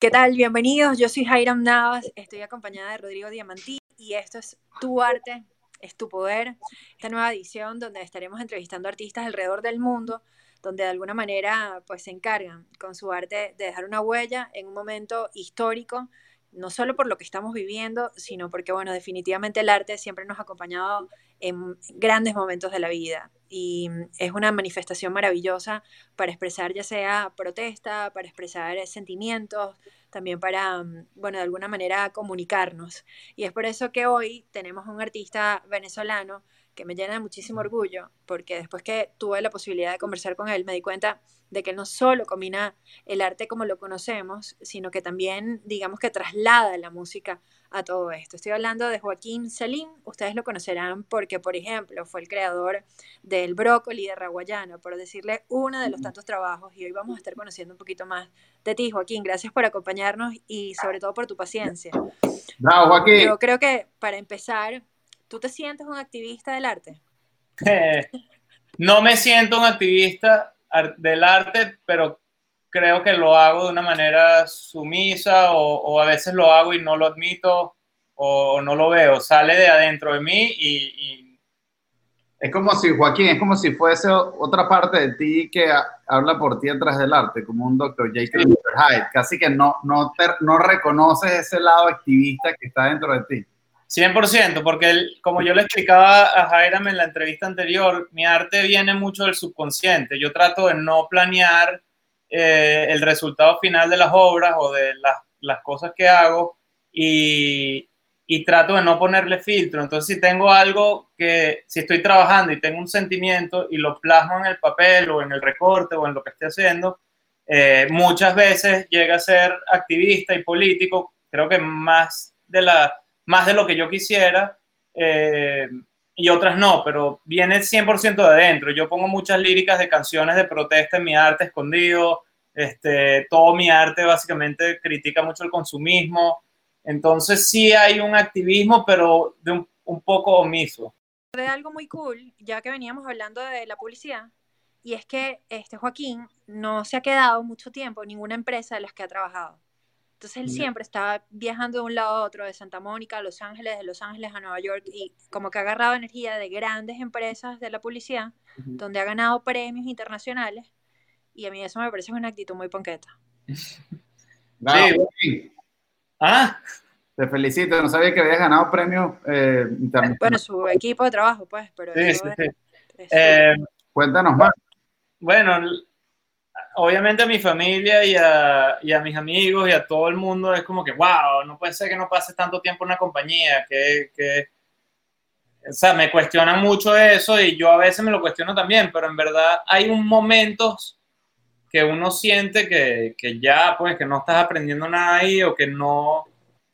¿Qué tal? Bienvenidos. Yo soy Jairam Navas, estoy acompañada de Rodrigo Diamantí y esto es Tu Arte, es Tu Poder, esta nueva edición donde estaremos entrevistando artistas alrededor del mundo, donde de alguna manera pues se encargan con su arte de dejar una huella en un momento histórico, no solo por lo que estamos viviendo, sino porque bueno, definitivamente el arte siempre nos ha acompañado en grandes momentos de la vida y es una manifestación maravillosa para expresar ya sea protesta, para expresar sentimientos, también para, bueno, de alguna manera comunicarnos. Y es por eso que hoy tenemos un artista venezolano que me llena de muchísimo orgullo, porque después que tuve la posibilidad de conversar con él, me di cuenta de que no solo combina el arte como lo conocemos, sino que también, digamos que traslada la música a todo esto. Estoy hablando de Joaquín Salim, ustedes lo conocerán porque, por ejemplo, fue el creador del brócoli de Raguayana, por decirle uno de los tantos trabajos, y hoy vamos a estar conociendo un poquito más de ti, Joaquín. Gracias por acompañarnos y sobre todo por tu paciencia. Bravo, Joaquín. Yo creo que para empezar, ¿tú te sientes un activista del arte? no me siento un activista del arte, pero creo que lo hago de una manera sumisa o, a veces lo hago y no lo admito o no lo veo. Sale de adentro de mí y, Es como si, Joaquín, es como si fuese otra parte de ti que habla por ti atrás del arte, como un Dr. Jacob Hyde. Casi que no, no, no reconoces ese lado activista que está dentro de ti. 100%, porque como yo le explicaba a Jairam en la entrevista anterior, mi arte viene mucho del subconsciente. Yo trato de no planear eh, el resultado final de las obras o de las, las cosas que hago y, y, trato de no ponerle filtro. Entonces, si tengo algo que, si estoy trabajando y tengo un sentimiento y lo plasmo en el papel o en el recorte o en lo que esté haciendo, eh, muchas veces llega a ser activista y político, creo que más de, la, más de lo que yo quisiera. Eh, y otras no, pero viene 100% de adentro. Yo pongo muchas líricas de canciones de protesta en mi arte escondido. Este, todo mi arte básicamente critica mucho el consumismo. Entonces sí hay un activismo, pero de un, un poco omiso. De algo muy cool, ya que veníamos hablando de la publicidad, y es que este Joaquín no se ha quedado mucho tiempo en ninguna empresa de las que ha trabajado. Entonces él siempre estaba viajando de un lado a otro, de Santa Mónica a Los Ángeles, de Los Ángeles a Nueva York, y como que ha agarrado energía de grandes empresas de la publicidad, donde ha ganado premios internacionales, y a mí eso me parece una actitud muy ponqueta. sí. Ah, te felicito, no sabía que habías ganado premios eh, internacionales. Bueno, su equipo de trabajo, pues, pero... Sí, sí, eh, Cuéntanos más. Bueno, obviamente a mi familia y a, y a, mis amigos y a todo el mundo es como que, wow, no puede ser que no pases tanto tiempo en una compañía, que, que, o sea, me cuestionan mucho eso y yo a veces me lo cuestiono también, pero en verdad hay un momentos que uno siente que, que ya, pues, que no estás aprendiendo nada ahí o que no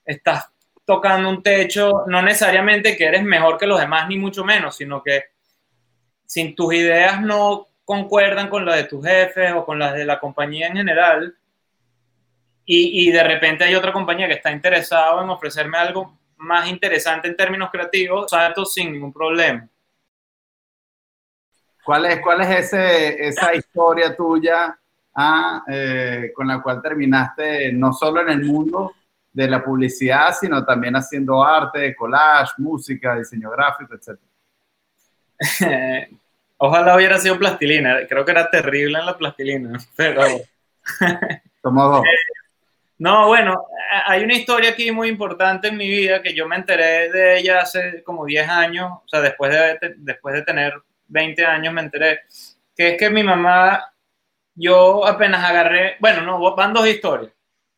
estás tocando un techo, no necesariamente que eres mejor que los demás, ni mucho menos, sino que sin tus ideas no concuerdan con las de tus jefes o con las de la compañía en general, y, y de repente hay otra compañía que está interesada en ofrecerme algo más interesante en términos creativos, salto sin ningún problema. ¿Cuál es, cuál es ese, esa historia tuya ah, eh, con la cual terminaste no solo en el mundo de la publicidad, sino también haciendo arte, collage, música, diseño gráfico, etcétera? Ojalá hubiera sido plastilina. Creo que era terrible en la plastilina, pero. Tomó No, bueno, hay una historia aquí muy importante en mi vida que yo me enteré de ella hace como 10 años, o sea, después de, después de tener 20 años me enteré, que es que mi mamá, yo apenas agarré, bueno, no, van dos historias.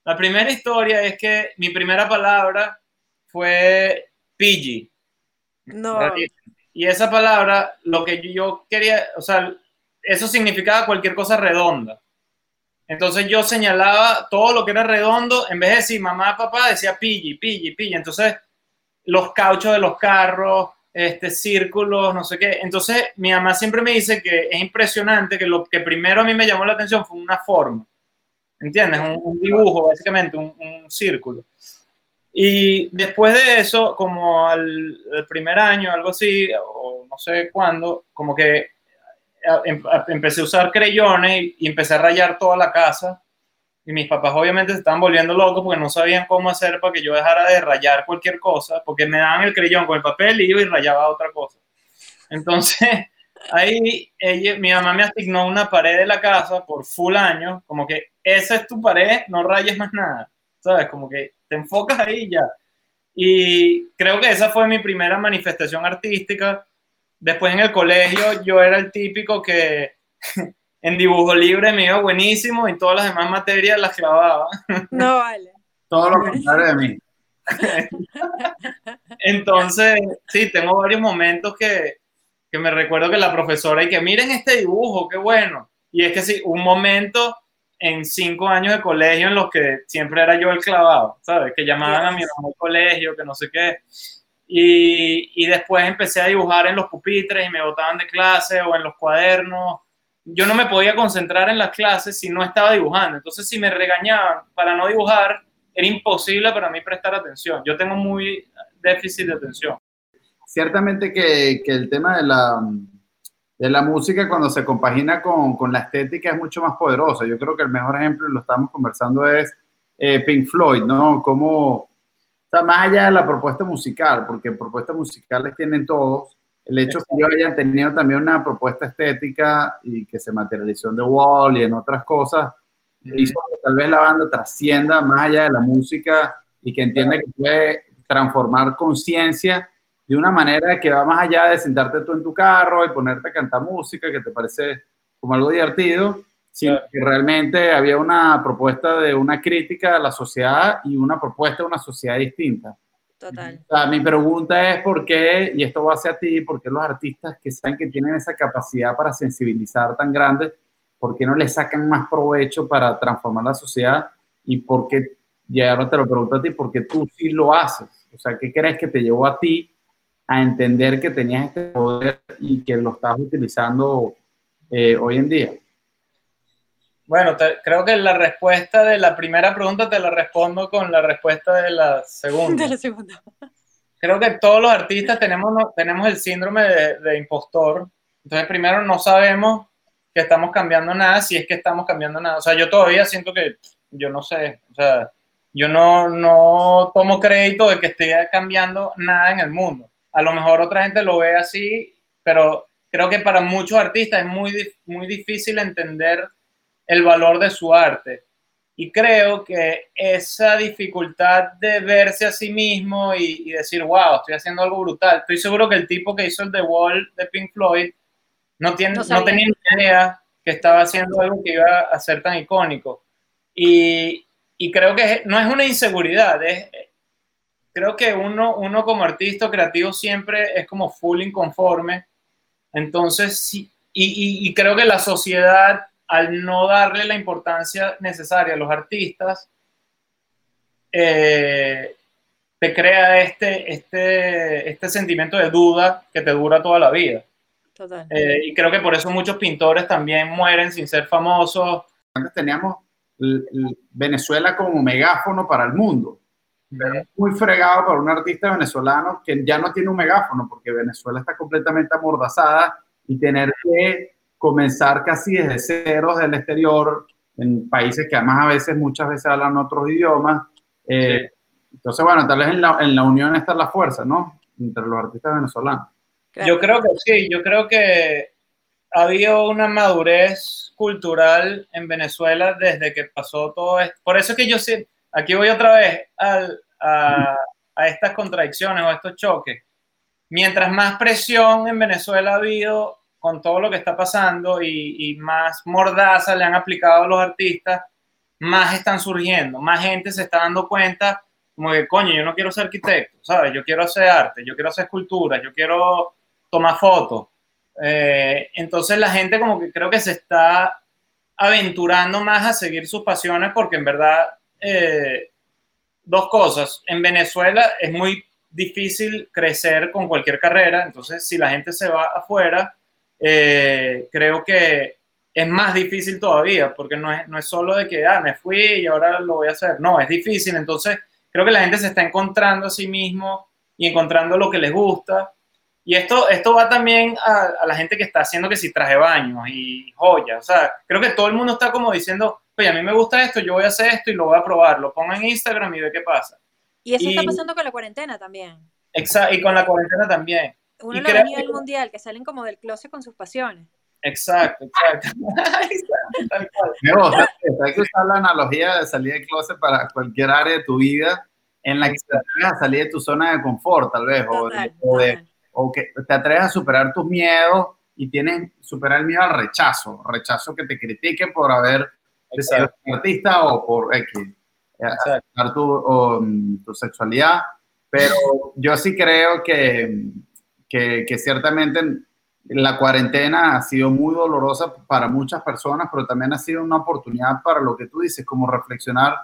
La primera historia es que mi primera palabra fue Pidgey. No. Y esa palabra, lo que yo quería, o sea, eso significaba cualquier cosa redonda. Entonces yo señalaba todo lo que era redondo, en vez de decir mamá, papá, decía pilli, pilli, pilli. Entonces, los cauchos de los carros, este, círculos, no sé qué. Entonces, mi mamá siempre me dice que es impresionante que lo que primero a mí me llamó la atención fue una forma. ¿Entiendes? Un, dibujo, básicamente, un, un círculo. Y después de eso, como al, primer año, algo así, o no sé cuándo, como que em, empecé a usar creyones y, empecé a rayar toda la casa. y mis papás obviamente se estaban volviendo locos porque no sabían cómo hacer para que yo dejara de rayar cualquier cosa, porque me daban el creyón con el papel y iba y rayaba otra cosa. Entonces, ahí ella, mi mamá me asignó una pared de la casa por full año, como que esa es tu pared, no rayes más nada, ¿sabes? Como que te enfocas ahí ya. Y creo que esa fue mi primera manifestación artística. Después en el colegio yo era el típico que en dibujo libre me iba buenísimo y todas las demás materias las clavaba. No vale. Todo lo contrario de mí. Entonces, sí, tengo varios momentos que, que me recuerdo que la profesora y que miren este dibujo, qué bueno. Y es que sí, un momento en cinco años de colegio en los que siempre era yo el clavado, ¿sabes? Que llamaban a mi mamá al colegio, que no sé qué. Y, y después empecé a dibujar en los pupitres y me botaban de clase o en los cuadernos yo no me podía concentrar en las clases si no estaba dibujando. Entonces, si me regañaban para no dibujar, era imposible para mí prestar atención. Yo tengo muy déficit de atención. Ciertamente que, que el tema de la, de la música cuando se compagina con, con, la estética es mucho más poderosa. Yo creo que el mejor ejemplo, lo estamos conversando, es eh, Pink Floyd, ¿no? Como, o sea, más allá de la propuesta musical, porque propuestas musicales tienen todos, el hecho que ellos hayan tenido también una propuesta estética y que se materializó en The Wall y en otras cosas, hizo que tal vez la banda trascienda más allá de la música y que entienda que puede transformar conciencia de una manera que va más allá de sentarte tú en tu carro y ponerte a cantar música que te parece como algo divertido, sino que realmente había una propuesta de una crítica a la sociedad y una propuesta de una sociedad distinta. Total. mi pregunta es por qué, y esto va hacia ti, por qué los artistas que saben que tienen esa capacidad para sensibilizar tan grande, por qué no le sacan más provecho para transformar la sociedad y por qué, ya ahora te lo pregunto a ti, por qué tú sí lo haces. O sea, ¿qué crees que te llevó a ti a entender que tenías este poder y que lo estás utilizando eh, hoy en día? Bueno, creo que la respuesta de la primera pregunta te la respondo con la respuesta de la segunda. De la segunda. Creo que todos los artistas tenemos, tenemos el síndrome de, de, impostor. Entonces, primero no sabemos que estamos cambiando nada, si es que estamos cambiando nada. O sea, yo todavía siento que yo no sé, o sea, yo no, no tomo crédito de que esté cambiando nada en el mundo. A lo mejor otra gente lo ve así, pero creo que para muchos artistas es muy, muy difícil entender el valor de su arte. Y creo que esa dificultad de verse a sí mismo y, decir, wow, estoy haciendo algo brutal. Estoy seguro que el tipo que hizo el The Wall de Pink Floyd no, tiene, no, tenía ni idea que estaba haciendo algo que iba a ser tan icónico. Y, y creo que no es una inseguridad, es, creo que uno, uno como artista creativo siempre es como full inconforme. Entonces, sí, y, y, y creo que la sociedad al no darle la importancia necesaria a los artistas, eh, te crea este, este, este sentimiento de duda que te dura toda la vida. Total. Eh, y creo que por eso muchos pintores también mueren sin ser famosos. Antes teníamos Venezuela como megáfono para el mundo. Pero muy fregado para un artista venezolano que ya no tiene un megáfono porque Venezuela está completamente amordazada y tener que comenzar casi desde cero del exterior, en países que además a veces, muchas veces hablan otros idiomas. Eh, entonces, bueno, tal vez en la, en la, unión está la fuerza, ¿no? Entre los artistas venezolanos. Yo creo que sí, yo creo que ha habido una madurez cultural en Venezuela desde que pasó todo esto. Por eso es que yo sí, aquí voy otra vez al, a, a estas contradicciones o estos choques. Mientras más presión en Venezuela ha habido con todo lo que está pasando y, más mordaza le han aplicado a los artistas, más están surgiendo, más gente se está dando cuenta como que, coño, yo no quiero ser arquitecto, ¿sabes? Yo quiero hacer arte, yo quiero hacer escultura, yo quiero tomar fotos. Eh, entonces la gente como que creo que se está aventurando más a seguir sus pasiones porque en verdad, eh, dos cosas, en Venezuela es muy difícil crecer con cualquier carrera, entonces si la gente se va afuera, eh, creo que es más difícil todavía, porque no es, no es solo de que, ah, me fui y ahora lo voy a hacer. No, es difícil. Entonces, creo que la gente se está encontrando a sí mismo y encontrando lo que les gusta. Y esto, esto va también a, a la gente que está haciendo que si traje baños y joyas. O sea, creo que todo el mundo está como diciendo, oye, a mí me gusta esto, yo voy a hacer esto y lo voy a probar, lo pongo en Instagram y ve qué pasa. Y eso está pasando con la cuarentena también. Exacto, y con la cuarentena también. Uno lo ve a nivel mundial, que salen como del closet con sus pasiones. Exacto, exacto. Me gusta, hay que usar la analogía de salir del closet para cualquier área de tu vida en la que te atreves a salir de tu zona de confort, tal vez, o, o, que te atreves a superar tus miedos y tienes superar el miedo al rechazo, rechazo que te critiquen por haber artista o por X, eh, tu, mm, tu sexualidad, pero yo sí creo que, que, que ciertamente la cuarentena ha sido muy dolorosa para muchas personas, pero también ha sido una oportunidad para lo que tú dices, como reflexionar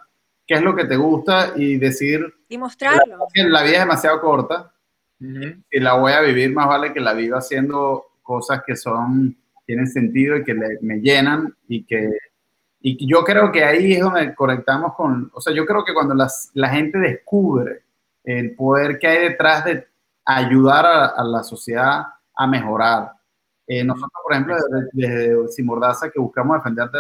qué es lo que te gusta y decir... Y mostrarlo. La, la vida es demasiado corta y la voy a vivir, más vale que la viva haciendo cosas que son, tienen sentido y que me llenan y que... Y yo creo que ahí es donde conectamos con, o sea, yo creo que cuando las, la gente descubre el poder que hay detrás de ayudar a la sociedad, a mejorar. Eh, nosotros, por ejemplo, desde, Simordaza, que buscamos defender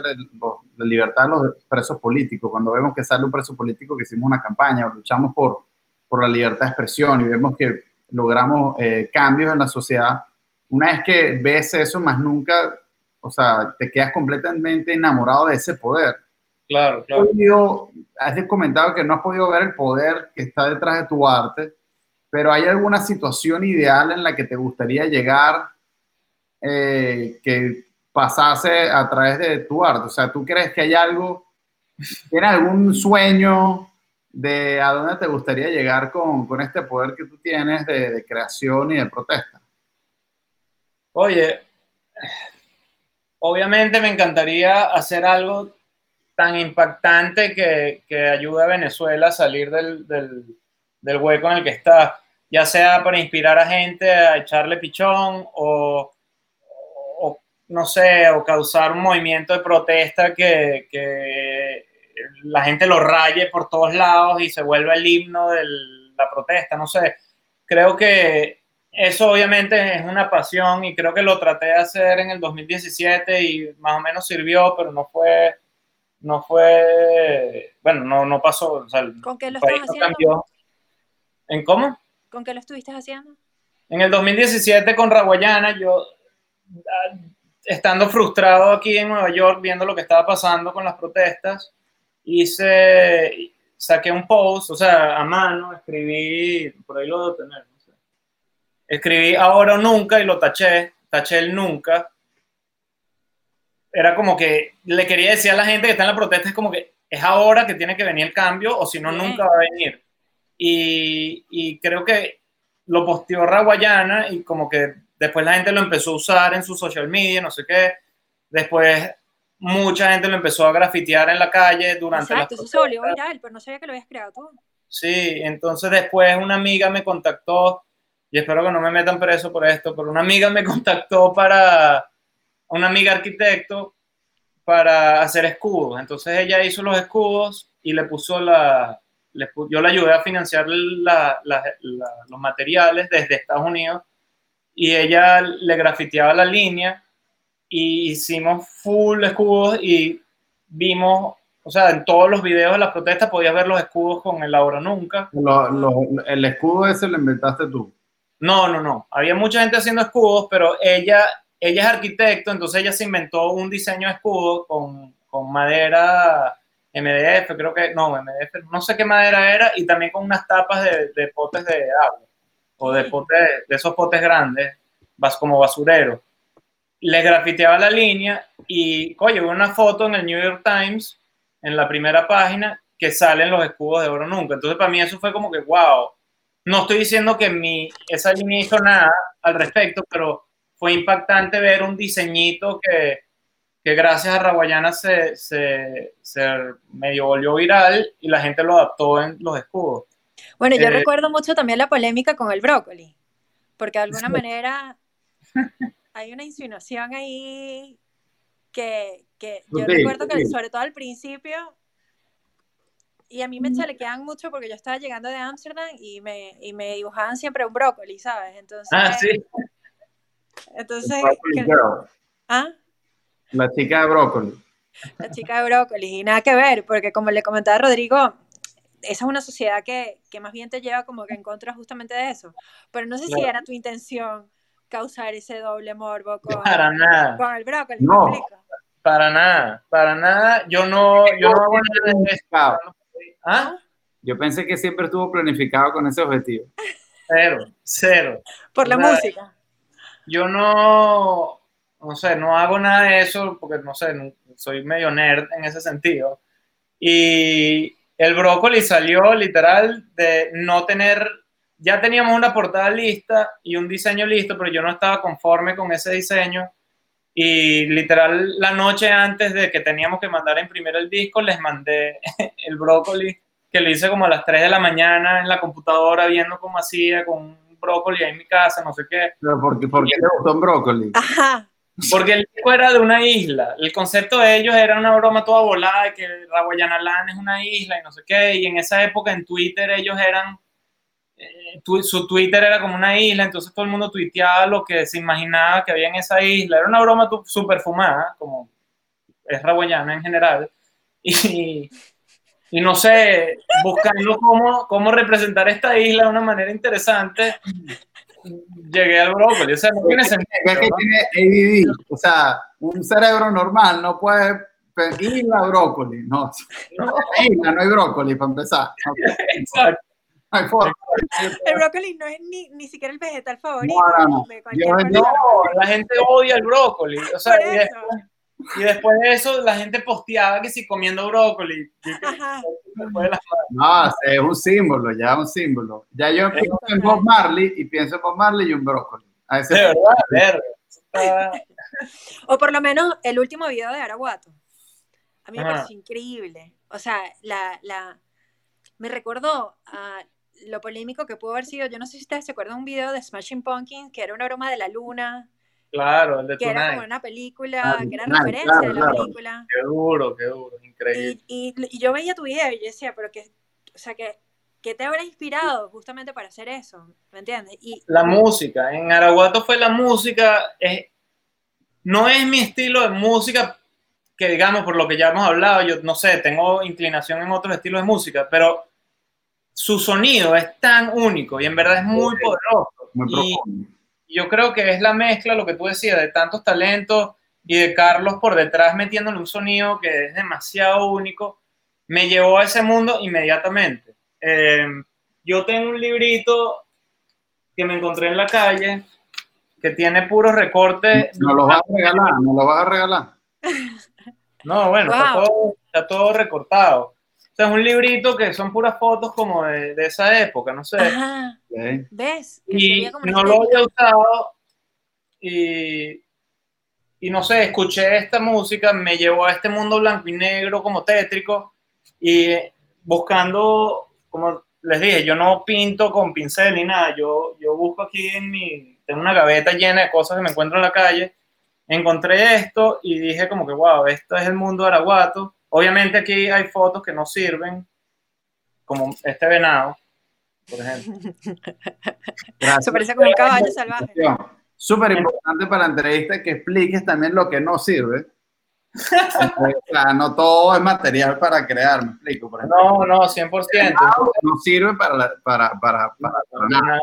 la libertad de los presos políticos, cuando vemos que sale un preso político, que hicimos una campaña, luchamos por, por la libertad de expresión y vemos que logramos eh, cambios en la sociedad, una vez que ves eso, más nunca, o sea, te quedas completamente enamorado de ese poder. Claro, claro. Has comentado que no has podido ver el poder que está detrás de tu arte, pero ¿hay alguna situación ideal en la que te gustaría llegar eh, que pasase a través de tu arte? O sea, ¿tú crees que hay algo, tienes algún sueño de a dónde te gustaría llegar con, con este poder que tú tienes de, de, creación y de protesta? Oye, obviamente me encantaría hacer algo tan impactante que, que ayude a Venezuela a salir del, del, hueco en el que está ya sea para inspirar a gente a echarle pichón o, no sé, o causar un movimiento de protesta que, la gente lo raye por todos lados y se vuelva el himno de la protesta, no sé. Creo que eso obviamente es una pasión y creo que lo traté de hacer en el 2017 y más o menos sirvió, pero no fue, no fue, bueno, no, no pasó. ¿Con qué lo estás haciendo? ¿En cómo? ¿Con qué lo estuviste haciendo? En el 2017 con Raguayana, yo ah, estando frustrado aquí en Nueva York, viendo lo que estaba pasando con las protestas, hice, saqué un post, o sea, a mano, escribí, por ahí lo debo tener. Escribí ahora o nunca y lo taché, taché el nunca. Era como que le quería decir a la gente que está en la protesta, es como que es ahora que tiene que venir el cambio o si no, nunca va a venir y, creo que lo posteó Raguayana y como que después la gente lo empezó a usar en su social media, no sé qué. Después mucha gente lo empezó a grafitear en la calle durante Exacto, eso se volvió viral, pero no sabía que lo habías creado tú. Sí, entonces después una amiga me contactó, y espero que no me metan preso por esto, pero una amiga me contactó para, una amiga arquitecto, para hacer escudos. Entonces ella hizo los escudos y le puso la, yo le ayudé a financiar los materiales desde Estados Unidos y ella le grafiteaba la línea y hicimos full escudos y vimos, o sea, en todos los videos de las protestas podías ver los escudos con el ahora nunca. ¿El escudo ese lo inventaste tú? No, no, no. Había mucha gente haciendo escudos, pero ella, ella es arquitecto, entonces ella se inventó un diseño de escudo con, con madera MDF, creo que, no, MDF, no sé qué madera era, y también con unas tapas de, potes de agua, o de potes, de esos potes grandes, vas como basurero. Le grafiteaba la línea y, oye, hubo una foto en el New York Times, en la primera página, que salen los escudos de oro nunca. Entonces, para mí eso fue como que, wow, no estoy diciendo que mi, esa línea hizo nada al respecto, pero fue impactante ver un diseñito que, que gracias a Raguayana se, se, medio volvió viral y la gente lo adaptó en los escudos. Bueno, yo eh, recuerdo mucho también la polémica con el brócoli, porque de alguna manera hay una insinuación ahí que, que yo recuerdo que sobre todo al principio, y a mí me chalequeaban mucho porque yo estaba llegando de Ámsterdam y me, y me dibujaban siempre un brócoli, ¿sabes? Entonces, ah, sí. Entonces, ¿ah? La chica de brócoli. la chica de brócoli, y nada que ver, porque como le comentaba Rodrigo, esa es una sociedad que, que más bien te lleva como que en contra justamente de eso. Pero no sé si era tu intención causar ese doble morbo con, Para nada. con el brócoli. No. Para nada, para nada. Yo no, yo no hago nada de eso. ¿Ah? Yo pensé que siempre estuvo planificado con ese objetivo. Cero, cero. Por la Nada. música. Yo no, no sé, no hago nada de eso porque, no sé, no- soy medio nerd en ese sentido. Y el brócoli salió literal de no tener, ya teníamos una portada lista y un diseño listo, pero yo no estaba conforme con ese diseño. Y literal, la noche antes de que teníamos que mandar a imprimir el disco, les mandé el brócoli, que lo hice como a las 3 de la mañana en la computadora, viendo cómo hacía con un brócoli ahí en mi casa, no sé qué. Pero ¿por qué, por qué te gustó un brócoli? Ajá. Porque el disco era de una isla. El concepto de ellos era una broma toda volada de que Raguayanalán es una isla y no sé qué. Y en esa época en Twitter ellos eran. Eh, su Twitter era como una isla, entonces todo el mundo tuiteaba lo que se imaginaba que había en esa isla. Era una broma súper fumada, como es Raguayana en general. Y, y no sé, buscando cómo, cómo representar esta isla de una manera interesante, llegué al brócoli. O sea, no tiene sentido. Es que tiene ADD, o sea, un cerebro normal no puede isla brócoli, no, no, isla, no hay brócoli para empezar, Exacto. No hay forma. El brócoli no es ni, ni siquiera el vegetal favorito No, la gente odia el brócoli. O sea, Por y, después, y después de eso, la gente posteaba que si comiendo brócoli. Ajá. las No, es un símbolo, ya es un símbolo. Ya yo pienso en Bob Marley y pienso en Bob Marley y un brócoli. A ese De verdad, está- O por lo menos el último video de Araguato. A mí me Ajá. pareció increíble. O sea, la, la, me recordó a lo polémico que pudo haber sido. Yo no sé si ustedes se acuerdan de un video de Smashing Pumpkins que era una broma de la luna, Claro, el de que era como una película, Ah, que era claro, referencia de la claro. película. Qué duro, qué duro, increíble. Y, y, y yo veía tu video y yo decía, pero que, o sea, que, ¿qué te habrá inspirado justamente para hacer eso? ¿Me entiendes? Y La música, en Araguato fue la música, es- no es mi estilo de música, que digamos, por lo que ya hemos hablado, yo no sé, tengo inclinación en otros estilos de música, pero su sonido es tan único y en verdad es muy poderoso. muy Y profundo. yo creo que es la mezcla, lo que tú decías, de tantos talentos y de Carlos por detrás metiéndole un sonido que es demasiado único, me llevó a ese mundo inmediatamente. Eh, yo tengo un librito que me encontré en la calle que tiene puros recortes. No lo vas a regalar, no lo vas a regalar. No, bueno, está, Wow. todo, está todo recortado. O sea, es un librito que son puras fotos como de, de esa época, no sé. ajá. ¿ves? Que y como no lo había usado y, y no sé, escuché esta música, me llevó a este mundo blanco y negro como tétrico y buscando, como les dije, yo no pinto con pincel ni nada, yo, yo busco aquí en mi, tengo una gaveta llena de cosas que me encuentro en la calle, encontré esto y dije como que, wow, esto es el mundo de Araguato. Obviamente aquí hay fotos que no sirven, como este venado, por ejemplo. Se parece como un caballo salvaje. Súper importante para la entrevista que expliques también lo que no sirve. o sea, no todo es material para crear, me explico. Por ejemplo, No, no, 100%. no sirve para, la- para, para, para, para nada.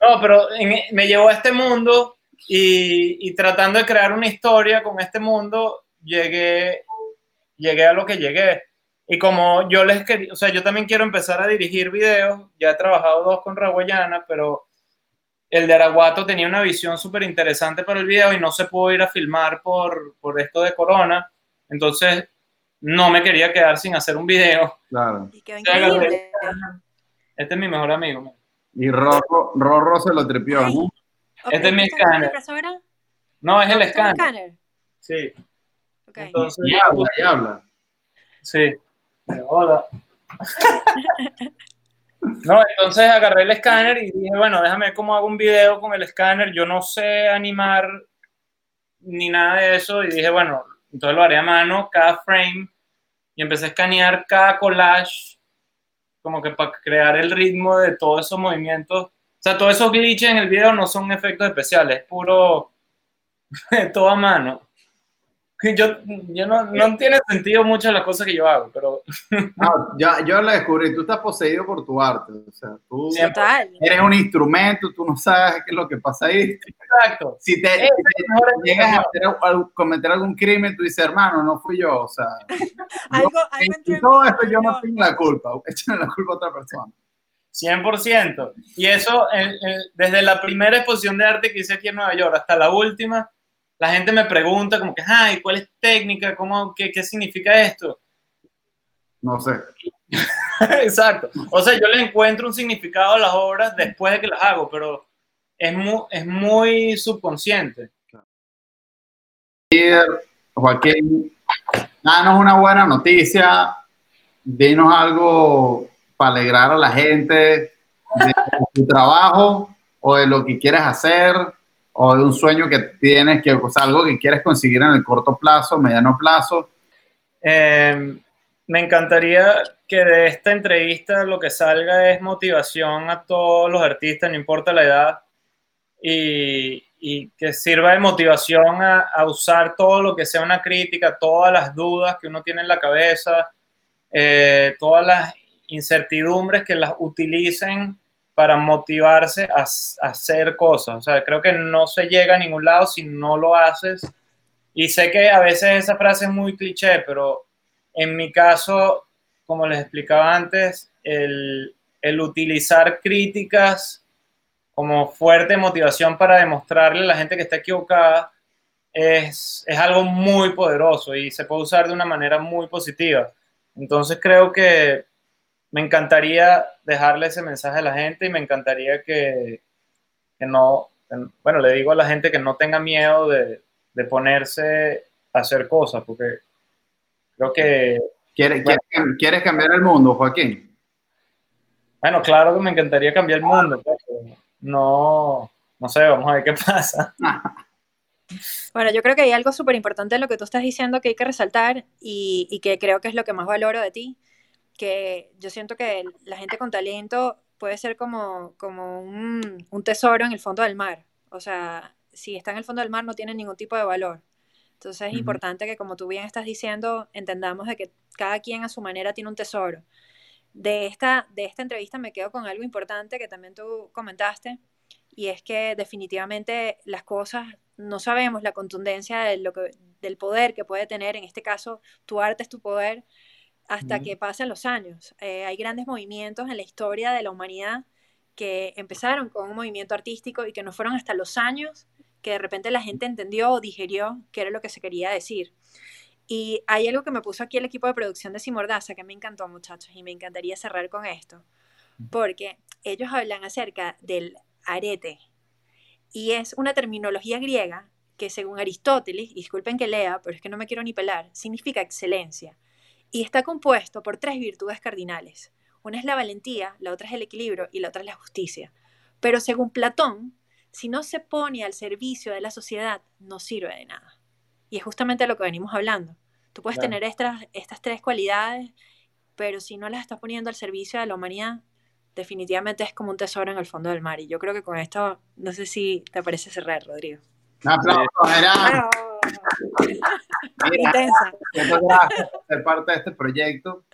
No, pero en- me llevó a este mundo y, y tratando de crear una historia con este mundo, llegué, llegué a lo que llegué. Y como yo les quería, o sea, yo también quiero empezar a dirigir videos, ya he trabajado dos con Raguayana, pero el de Araguato tenía una visión súper interesante para el video y no se pudo ir a filmar por, por esto de Corona, entonces no me quería quedar sin hacer un video. Claro. Y quedó increíble. Este es mi mejor amigo. Y Rorro, Rorro se lo tripió, ¿no? Ok, Este es mi ¿esta con la escáner. No, es el ¿Esta con escáner. Sí. Entonces, Y habla, y habla. Sí. Hola. No, entonces agarré el escáner y dije, bueno, déjame ver cómo hago un video con el escáner. Yo no sé animar ni nada de eso. Y dije, bueno, entonces lo haré a mano, cada frame. Y empecé a escanear cada collage, como que para crear el ritmo de todos esos movimientos. O sea, todos esos glitches en el video no son efectos especiales, es puro todo a mano. yo, yo no, no tiene sentido mucho las cosas que yo hago, pero... No, yo, yo lo descubrí, tú estás poseído por tu arte, o sea, tú Total. eres un instrumento, tú no sabes qué es lo que pasa ahí. Exacto. Si te, Eh, si te mejor llegas a hacer al- cometer algún crimen, tú dices, hermano, no fui yo, o sea, Algo, yo- algo en todo esto yo no no. tengo la culpa, échale la culpa a otra persona. 100%. Y eso, eh, eh, desde la primera exposición de arte que hice aquí en Nueva York hasta la última, la gente me pregunta como que, ay, ¿cuál es técnica? ¿Cómo, qué, ¿Qué significa esto? No sé. Exacto. O sea, yo le encuentro un significado a las obras después de que las hago, pero es muy, es muy subconsciente. Joaquín, danos una buena noticia, dinos algo para alegrar a la gente de tu trabajo o de lo que quieres hacer o de un sueño que tienes, que, o sea, algo que quieres conseguir en el corto plazo, mediano plazo. Eh, me encantaría que de esta entrevista lo que salga es motivación a todos los artistas, no importa la edad, y, y que sirva de motivación a, a usar todo lo que sea una crítica, todas las dudas que uno tiene en la cabeza, eh, todas las incertidumbres que las utilicen para motivarse a, a hacer cosas. O sea, creo que no se llega a ningún lado si no lo haces. Y sé que a veces esa frase es muy cliché, pero en mi caso, como les explicaba antes, el, el utilizar críticas como fuerte motivación para demostrarle a la gente que está equivocada es, es algo muy poderoso y se puede usar de una manera muy positiva. Entonces creo que me encantaría dejarle ese mensaje a la gente y me encantaría que, que no, bueno, le digo a la gente que no tenga miedo de, de ponerse a hacer cosas, porque creo que... ¿Quieres, quieres, ¿Quieres cambiar el mundo, Joaquín? Bueno, claro que me encantaría cambiar el mundo, pero no, no sé, vamos a ver qué pasa. Bueno, yo creo que hay algo súper importante en lo que tú estás diciendo que hay que resaltar y, y, que creo que es lo que más valoro de ti, que yo siento que la gente con talento puede ser como, como un, un tesoro en el fondo del mar. O sea, si está en el fondo del mar no tiene ningún tipo de valor. Entonces es uh -huh. importante que, como tú bien estás diciendo, entendamos de que cada quien a su manera tiene un tesoro. De esta, de esta entrevista me quedo con algo importante que también tú comentaste, y es que definitivamente las cosas no sabemos la contundencia de lo que, del poder que puede tener, en este caso, tu arte es tu poder, hasta uh -huh. que pasen los años. Eh, hay grandes movimientos en la historia de la humanidad que empezaron con un movimiento artístico y que no fueron hasta los años que de repente la gente entendió o digerió qué era lo que se quería decir. Y hay algo que me puso aquí el equipo de producción de Simordaza que me encantó, muchachos, y me encantaría cerrar con esto, porque ellos hablan acerca del arete, y es una terminología griega que según Aristóteles, disculpen que lea, pero es que no me quiero ni pelar, significa excelencia, y está compuesto por tres virtudes cardinales. Una es la valentía, la otra es el equilibrio y la otra es la justicia. Pero según Platón, si no se pone al servicio de la sociedad, no sirve de nada. Y es justamente lo que venimos hablando. Tú puedes claro. tener estas, estas tres cualidades, pero si no las estás poniendo al servicio de la humanidad, definitivamente es como un tesoro en el fondo del mar. Y yo creo que con esto, no sé si te parece cerrar, Rodrigo. Un aplauso. Intensa. Muchas gracias por ser parte de este proyecto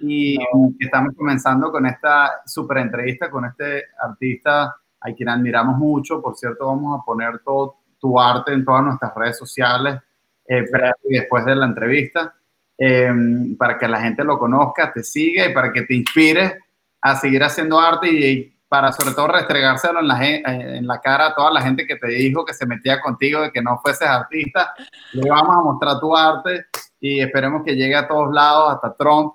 y no. estamos comenzando con esta super entrevista con este artista a quien admiramos mucho. Por cierto, vamos a poner todo tu arte en todas nuestras redes sociales eh, y después de la entrevista eh, para que la gente lo conozca, te siga y para que te inspire a seguir haciendo arte y para sobre todo restregárselo en la, en la cara a toda la gente que te dijo que se metía contigo de que no fueses artista. Le vamos a mostrar tu arte y esperemos que llegue a todos lados, hasta Trump,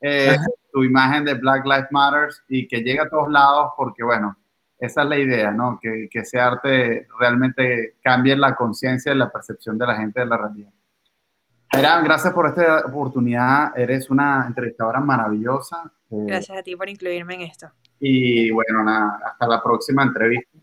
eh, tu imagen de Black Lives Matter y que llegue a todos lados porque, bueno, esa es la idea, ¿no? Que, que ese arte realmente cambie la conciencia y la percepción de la gente de la realidad. Gracias por esta oportunidad. Eres una entrevistadora maravillosa. Gracias a ti por incluirme en esto. Y bueno, nada, hasta la próxima entrevista.